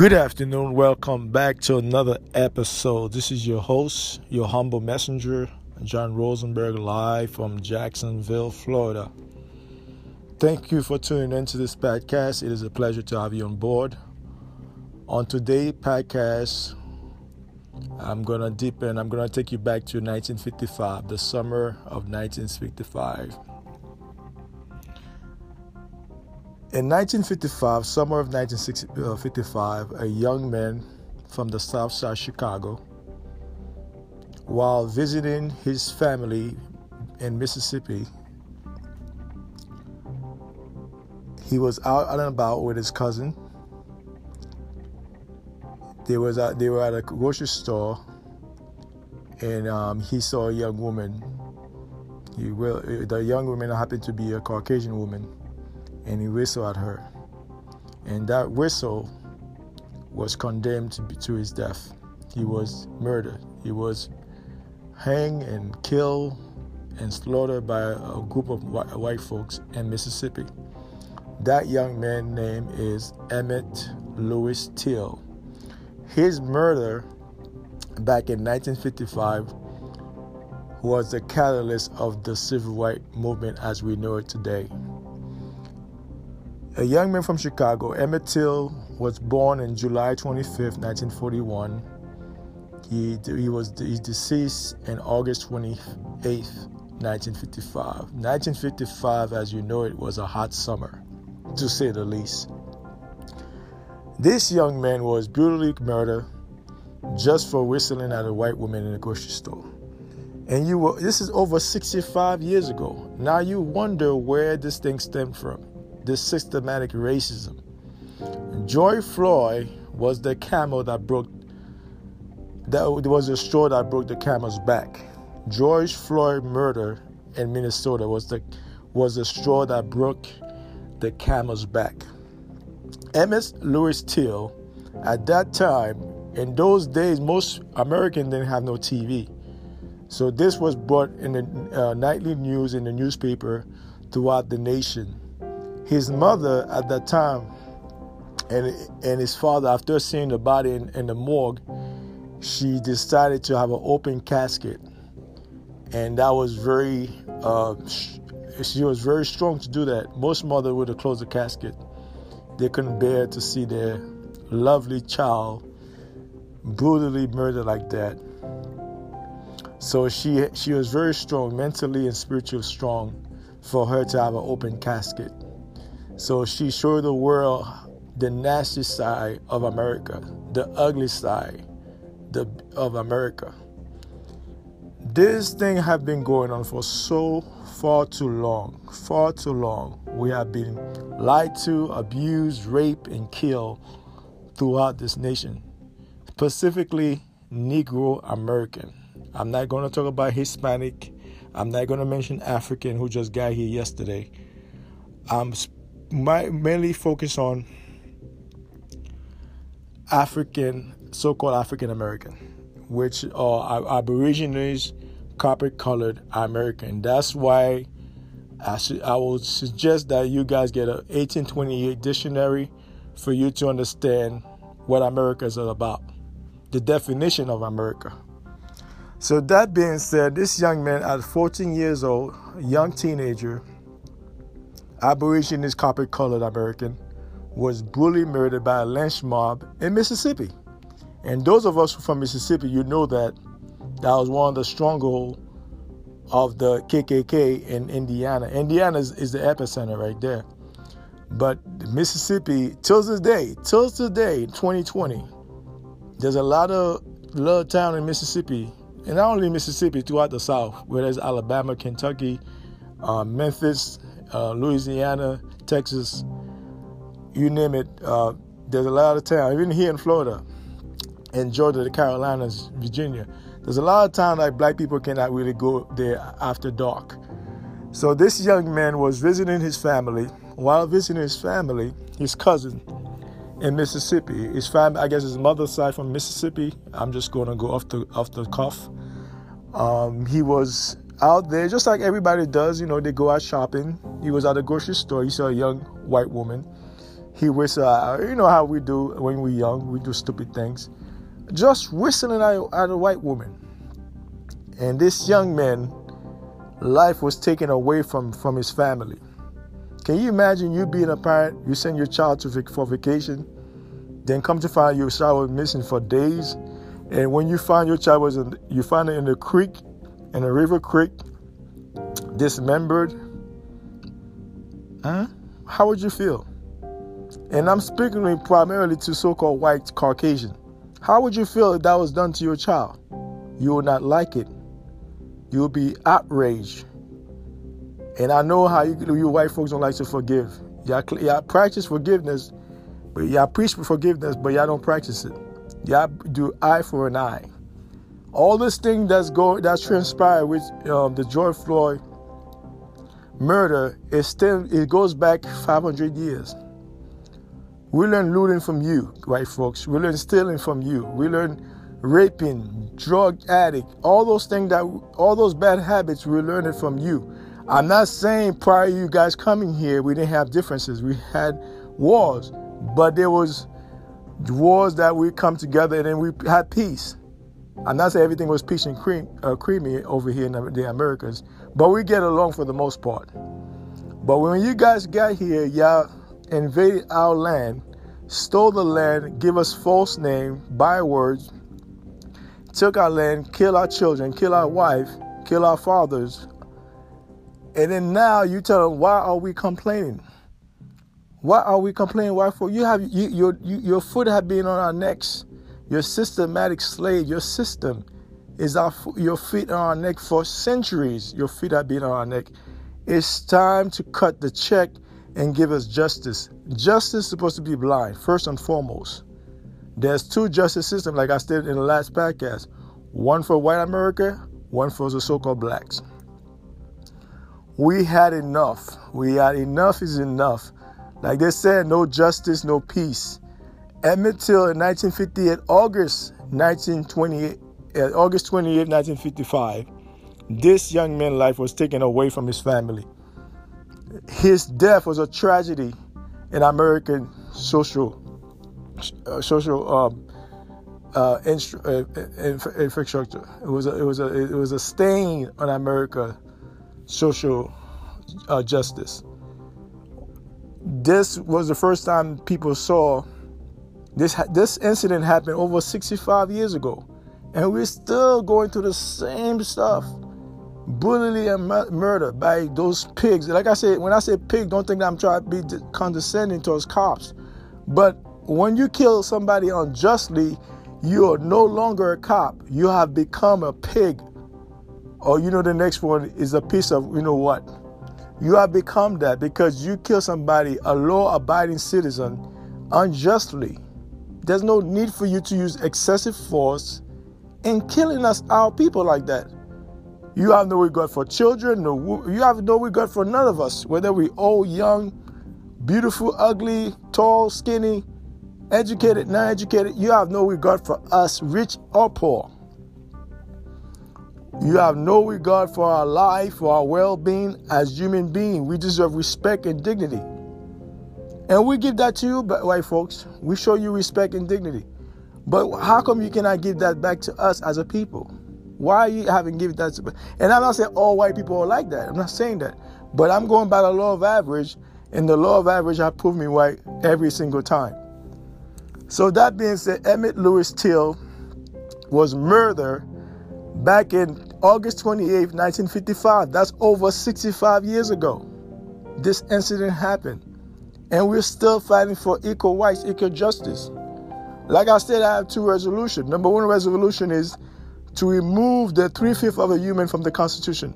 Good afternoon. Welcome back to another episode. This is your host, your humble messenger, John Rosenberg, live from Jacksonville, Florida. Thank you for tuning into this podcast. It is a pleasure to have you on board. On today's podcast, I'm going to deepen, I'm going to take you back to 1955, the summer of 1955. In 1955, summer of 1955, a young man from the south side of Chicago, while visiting his family in Mississippi, he was out and about with his cousin. They was at, they were at a grocery store, and um, he saw a young woman. He will, the young woman happened to be a Caucasian woman and he whistled at her. And that whistle was condemned to his death. He was murdered. He was hanged and killed and slaughtered by a group of white folks in Mississippi. That young man's name is Emmett Louis Till. His murder back in 1955 was the catalyst of the civil rights movement as we know it today. A young man from Chicago, Emmett Till was born on July 25, 1941. He, he was he deceased on August 28, 1955. 1955, as you know, it was a hot summer, to say the least. This young man was brutally murdered just for whistling at a white woman in a grocery store. And you were, this is over 65 years ago. Now you wonder where this thing stemmed from this systematic racism. George Floyd was the camel that broke that was the straw that broke the camel's back. George Floyd murder in Minnesota was the was the straw that broke the camel's back. Emmett Louis Till, at that time, in those days, most Americans didn't have no TV. So this was brought in the uh, nightly news in the newspaper throughout the nation. His mother at that time and, and his father, after seeing the body in, in the morgue, she decided to have an open casket. And that was very, uh, she was very strong to do that. Most mothers would have closed the casket. They couldn't bear to see their lovely child brutally murdered like that. So she she was very strong, mentally and spiritually strong, for her to have an open casket. So she showed the world the nasty side of America, the ugly side the, of America. This thing have been going on for so far too long, far too long. We have been lied to, abused, raped, and killed throughout this nation, specifically Negro American. I'm not going to talk about Hispanic. I'm not going to mention African who just got here yesterday. I'm mainly focus on African, so-called African American, which are Aborigines, copper-colored American. That's why I, su- I would suggest that you guys get a 1828 dictionary for you to understand what America is all about, the definition of America. So that being said, this young man at 14 years old, young teenager, Aborigines copper colored American, was brutally murdered by a lynch mob in Mississippi. And those of us from Mississippi, you know that that was one of the strongholds of the KKK in Indiana. Indiana is, is, the epicenter right there. But Mississippi, till this day, till today, 2020, there's a lot of little town in Mississippi, and not only Mississippi, throughout the South, where there's Alabama, Kentucky, uh, Memphis, uh, Louisiana, Texas, you name it. Uh, there's a lot of town, even here in Florida, in Georgia, the Carolinas, Virginia. There's a lot of time like black people cannot really go there after dark. So this young man was visiting his family. While visiting his family, his cousin in Mississippi, his family, I guess his mother's side from Mississippi. I'm just going to go off the off the cuff. Um, he was out there, just like everybody does. You know, they go out shopping. He was at a grocery store. He saw a young white woman. He whistled. Uh, you know how we do when we're young. We do stupid things. Just whistling at, at a white woman. And this young man, life was taken away from, from his family. Can you imagine you being a parent? You send your child to for vacation, then come to find your child was missing for days, and when you find your child was in, you find it in the creek, in a river creek, dismembered. Huh? How would you feel? And I'm speaking primarily to so-called white Caucasian. How would you feel if that was done to your child? You would not like it. You would be outraged. And I know how you, you white folks don't like to forgive. Y'all, y'all practice forgiveness, but y'all preach forgiveness, but y'all don't practice it. Y'all do eye for an eye. All this thing that's going that's transpired with um, the George Floyd murder is still it goes back 500 years. We learn looting from you, white folks. We learn stealing from you. We learn raping, drug addict, all those things that all those bad habits we learned it from you. I'm not saying prior to you guys coming here we didn't have differences. We had wars, but there was wars that we come together and then we had peace. I'm not saying everything was peach and cream, uh, creamy over here in the Americas, but we get along for the most part. But when you guys got here, y'all invaded our land, stole the land, give us false name, bywords, took our land, kill our children, kill our wife, kill our fathers, and then now you tell them why are we complaining? Why are we complaining? Why for you have you, your you, your foot have been on our necks. Your systematic slave, your system is our your feet on our neck for centuries. Your feet have been on our neck. It's time to cut the check and give us justice. Justice is supposed to be blind, first and foremost. There's two justice systems, like I stated in the last podcast. One for white America, one for the so-called blacks. We had enough. We had enough is enough. Like they said, no justice, no peace. Emmett Till in 1958, August 1928, uh, August 28, 1955, this young man's life was taken away from his family. His death was a tragedy in American social uh, social um, uh, instru- uh, infrastructure. It was a, it was a it was a stain on America social uh, justice. This was the first time people saw this this incident happened over 65 years ago, and we're still going through the same stuff. Bullying and murder by those pigs. Like I said, when I say pig, don't think I'm trying to be condescending towards cops. But when you kill somebody unjustly, you are no longer a cop. You have become a pig. Or you know, the next one is a piece of you know what? You have become that because you kill somebody, a law abiding citizen, unjustly. There's no need for you to use excessive force in killing us, our people, like that. You have no regard for children, no, you have no regard for none of us, whether we old, young, beautiful, ugly, tall, skinny, educated, non educated. You have no regard for us, rich or poor. You have no regard for our life, for our well being as human beings. We deserve respect and dignity. And we give that to you, white folks. We show you respect and dignity. But how come you cannot give that back to us as a people? Why are you having given that to And I'm not saying all white people are like that. I'm not saying that. But I'm going by the law of average, and the law of average has proved me white every single time. So that being said, Emmett Louis Till was murdered back in August 28, 1955. That's over 65 years ago. This incident happened. And we're still fighting for equal rights, equal justice. Like I said, I have two resolutions. Number one resolution is to remove the three fifths of a human from the Constitution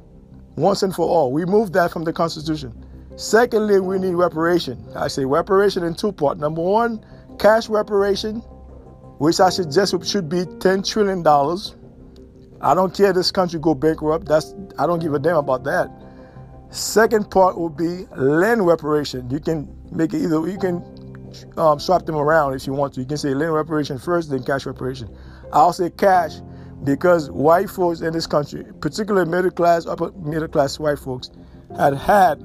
once and for all. Remove that from the Constitution. Secondly, we need reparation. I say reparation in two parts. Number one, cash reparation, which I suggest should be $10 trillion. I don't care this country go bankrupt. That's I don't give a damn about that. Second part will be land reparation. You can make it either you can um, swap them around if you want to. You can say land reparation first, then cash reparation. I'll say cash because white folks in this country, particularly middle class, upper middle class white folks, had had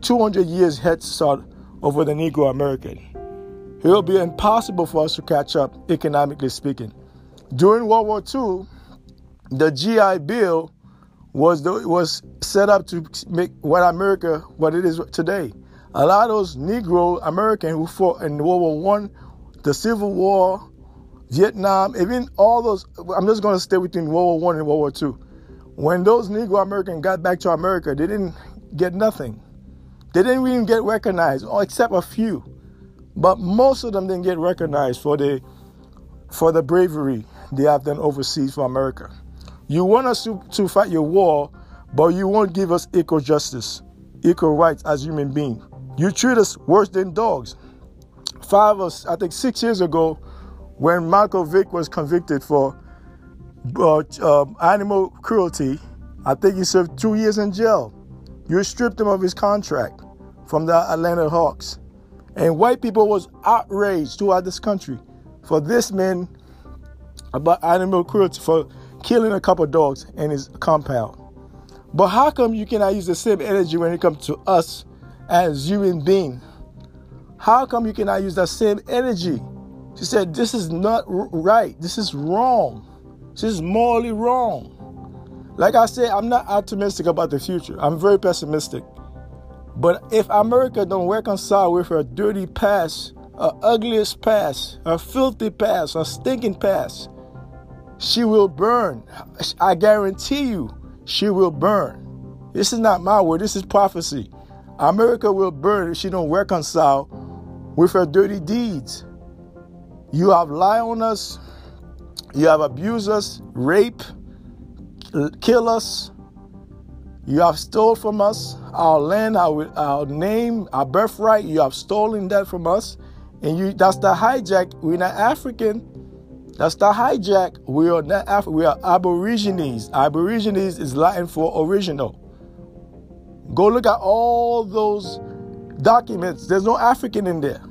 200 years head start over the Negro American. It will be impossible for us to catch up, economically speaking. During World War II, the GI Bill was the, was set up to make what America what it is today. A lot of those Negro Americans who fought in World War One, the Civil War, Vietnam, even all those. I'm just going to stay between World War One and World War Two. When those Negro Americans got back to America, they didn't get nothing. They didn't even get recognized, oh, except a few. But most of them didn't get recognized for the for the bravery they have done overseas for America. You want us to, to fight your war, but you won't give us equal justice, equal rights as human beings. You treat us worse than dogs. Five or I think six years ago, when Michael Vick was convicted for uh, uh, animal cruelty, I think he served two years in jail. You stripped him of his contract from the Atlanta Hawks. And white people was outraged throughout this country for this man about animal cruelty, for killing a couple dogs in his compound. But how come you cannot use the same energy when it comes to us as human being? How come you cannot use that same energy? She said, This is not right. This is wrong. This is morally wrong. Like I said, I'm not optimistic about the future. I'm very pessimistic. But if America don't reconcile with her dirty past, her ugliest past, her filthy past, her stinking past, she will burn. I guarantee you, she will burn. This is not my word, this is prophecy. America will burn if she don't reconcile with her dirty deeds. You have lied on us, you have abused us, rape, kill us, you have stolen from us our land, our, our name, our birthright. You have stolen that from us. And you that's the hijack. We're not African. That's the hijack. We are not Af- we are Aborigines. Aborigines is Latin for original. Go look at all those documents. There's no African in there.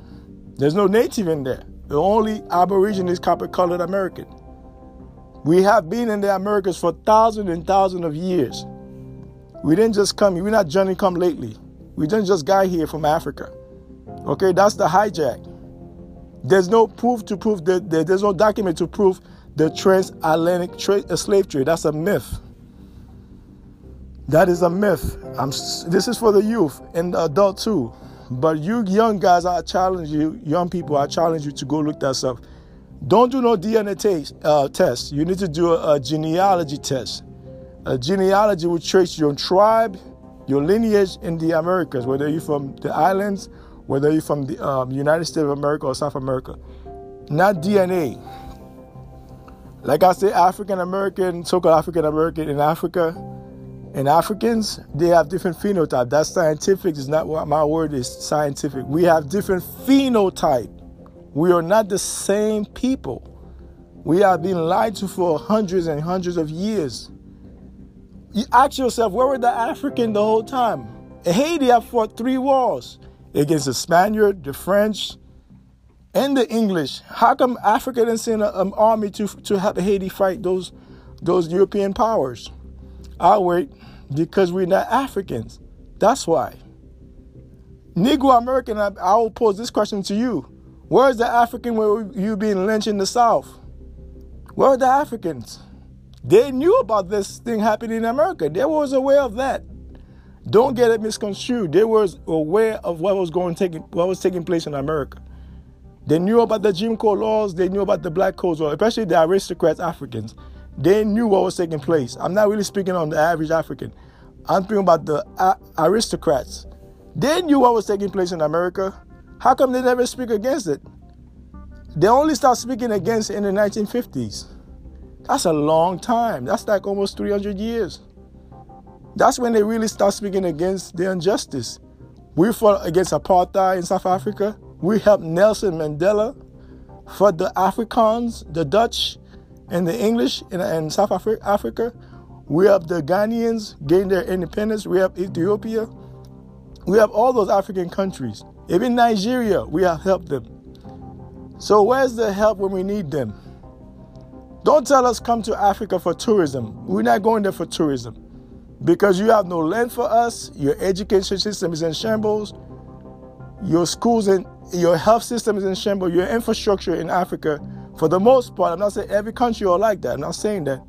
There's no native in there. The only Aborigine is copper colored American. We have been in the Americas for thousands and thousands of years. We didn't just come, we're not Johnny come lately. We didn't just got here from Africa. Okay, that's the hijack. There's no proof to prove that there's no document to prove the transatlantic trade, uh, slave trade. That's a myth. That is a myth. I'm, this is for the youth and the adult too. But you young guys, I challenge you, young people, I challenge you to go look that stuff. Don't do no DNA taste, uh, test. You need to do a, a genealogy test. A genealogy will trace your tribe, your lineage in the Americas, whether you're from the islands, whether you're from the um, United States of America or South America. Not DNA. Like I say, African American, so-called African American in Africa, and Africans, they have different phenotype. That's scientific. Is not what my word is. Scientific. We have different phenotype. We are not the same people. We have been lied to for hundreds and hundreds of years. You ask yourself, where were the African the whole time? Haiti have fought three wars against the Spaniard, the French, and the English. How come Africa didn't send an um, army to to help Haiti fight those those European powers? I'll wait because we're not Africans. That's why. Negro American, I, I will pose this question to you. Where's the African where you being lynched in the South? Where are the Africans? They knew about this thing happening in America. They was aware of that. Don't get it misconstrued. They were aware of what was going taking what was taking place in America. They knew about the Jim Crow laws. They knew about the black codes, especially the aristocrats, Africans. They knew what was taking place. I'm not really speaking on the average African. I'm speaking about the aristocrats. They knew what was taking place in America. How come they never speak against it? They only start speaking against it in the 1950s. That's a long time. That's like almost 300 years. That's when they really start speaking against the injustice. We fought against apartheid in South Africa. We helped Nelson Mandela for the Afrikaans, the Dutch, and the English in, in South Afri- Africa. We helped the Ghanaians gain their independence. We helped Ethiopia. We have all those African countries. Even Nigeria, we have helped them. So where's the help when we need them? Don't tell us come to Africa for tourism. We're not going there for tourism because you have no land for us. Your education system is in shambles. Your schools and your health system is in shambles. Your infrastructure in Africa, for the most part, I'm not saying every country are like that. I'm not saying that.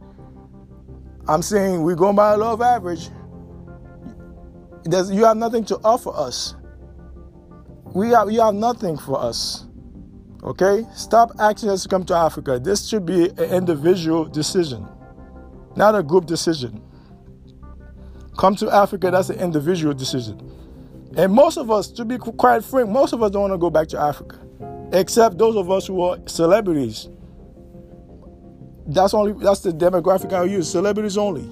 I'm saying we're going by a law of average. There's, you have nothing to offer us. We have, you have nothing for us. Okay? Stop asking us to come to Africa. This should be an individual decision, not a group decision. Come to Africa, that's an individual decision. And most of us, to be quite frank, most of us don't want to go back to Africa, except those of us who are celebrities. That's only that's the demographic I use, celebrities only.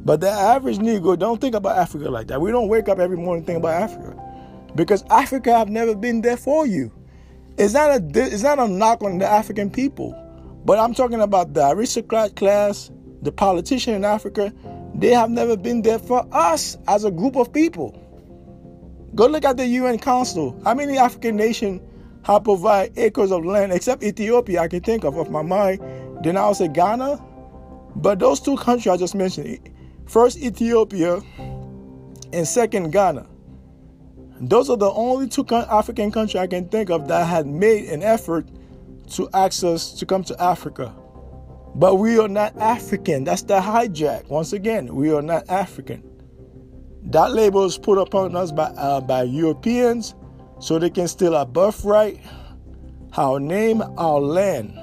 But the average Negro don't think about Africa like that. We don't wake up every morning thinking about Africa, because Africa have never been there for you. It's not a it's not a knock on the African people, but I'm talking about the aristocrat class, the politician in Africa. They have never been there for us as a group of people. Go look at the UN Council. How many African nations have provided acres of land, except Ethiopia, I can think of off my mind. Then I will say Ghana. But those two countries I just mentioned, first Ethiopia and second Ghana. Those are the only two African countries I can think of that had made an effort to access to come to Africa. But we are not African. That's the hijack. Once again, we are not African. That label is put upon us by, uh, by Europeans so they can steal our birthright, our name, our land.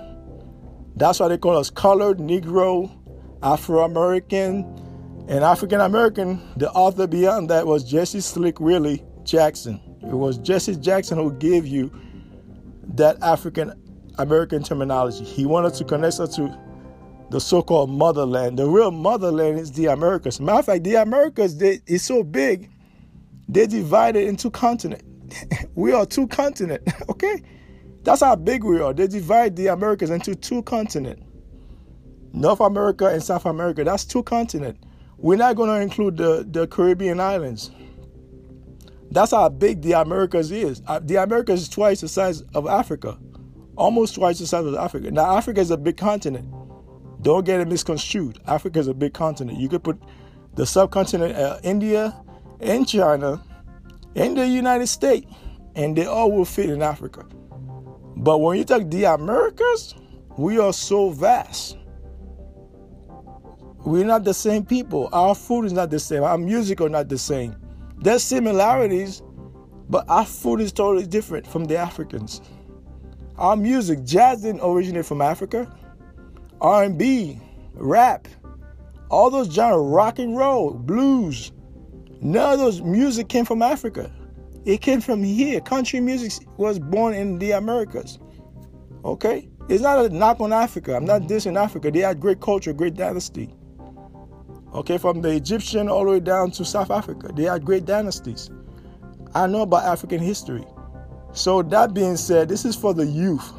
That's why they call us colored, Negro, Afro American, and African American. The author beyond that was Jesse Slick Willie Jackson. It was Jesse Jackson who gave you that African American terminology. He wanted to connect us to the so-called motherland. The real motherland is the Americas. Matter of fact, the Americas they, is so big, they divided into continent. we are two continent. Okay, that's how big we are. They divide the Americas into two continent. North America and South America. That's two continent. We're not going to include the, the Caribbean islands. That's how big the Americas is. Uh, the Americas is twice the size of Africa, almost twice the size of Africa. Now, Africa is a big continent. Don't get it misconstrued. Africa is a big continent. You could put the subcontinent uh, India and China and the United States, and they all will fit in Africa. But when you talk the Americas, we are so vast. We're not the same people. Our food is not the same. Our music are not the same. There's similarities, but our food is totally different from the Africans. Our music, jazz didn't originate from Africa. R&B, rap, all those genres, rock and roll, blues, none of those music came from Africa. It came from here. Country music was born in the Americas. Okay? It's not a knock on Africa. I'm not dissing Africa. They had great culture, great dynasty. Okay, from the Egyptian all the way down to South Africa, they had great dynasties. I know about African history. So, that being said, this is for the youth.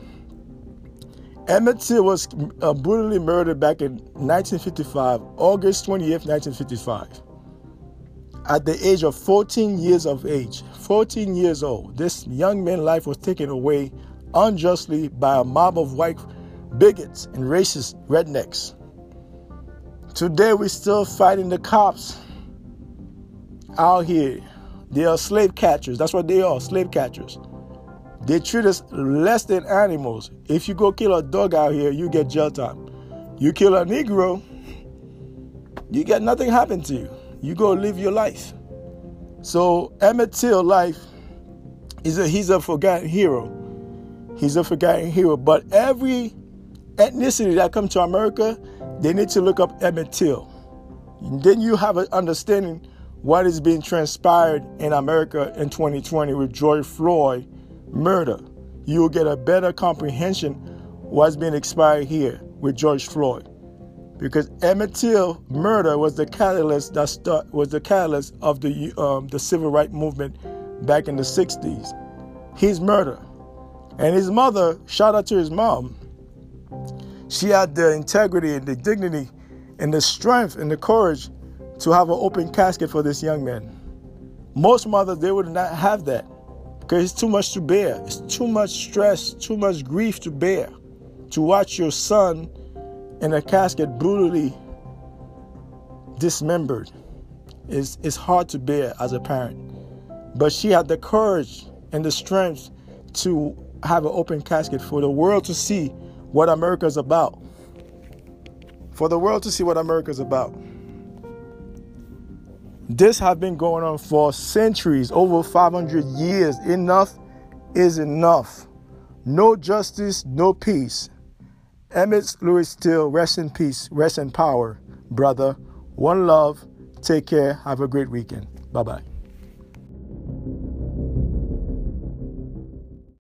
Emmett Till was uh, brutally murdered back in 1955, August 28, 1955. At the age of 14 years of age, 14 years old, this young man's life was taken away unjustly by a mob of white bigots and racist rednecks. Today we're still fighting the cops out here. They are slave catchers. That's what they are, slave catchers. They treat us less than animals. If you go kill a dog out here, you get jail time. You kill a Negro, you get nothing happen to you. You go live your life. So Emmett Till life is a he's a forgotten hero. He's a forgotten hero. But every ethnicity that come to America, they need to look up Emmett Till. And then you have an understanding what is being transpired in America in 2020 with George Floyd murder, you will get a better comprehension what's being expired here with George Floyd. Because Emmett Till murder was the catalyst that start, was the catalyst of the um, the civil rights movement back in the 60s. His murder. And his mother, shout out to his mom, she had the integrity and the dignity and the strength and the courage to have an open casket for this young man. Most mothers, they would not have that. Because it's too much to bear. It's too much stress, too much grief to bear. To watch your son in a casket brutally dismembered is, is hard to bear as a parent. But she had the courage and the strength to have an open casket for the world to see what America is about. For the world to see what America is about. This has been going on for centuries, over 500 years. Enough is enough. No justice, no peace. Emmett Louis Till, rest in peace, rest in power, brother. One love. Take care. Have a great weekend. Bye bye.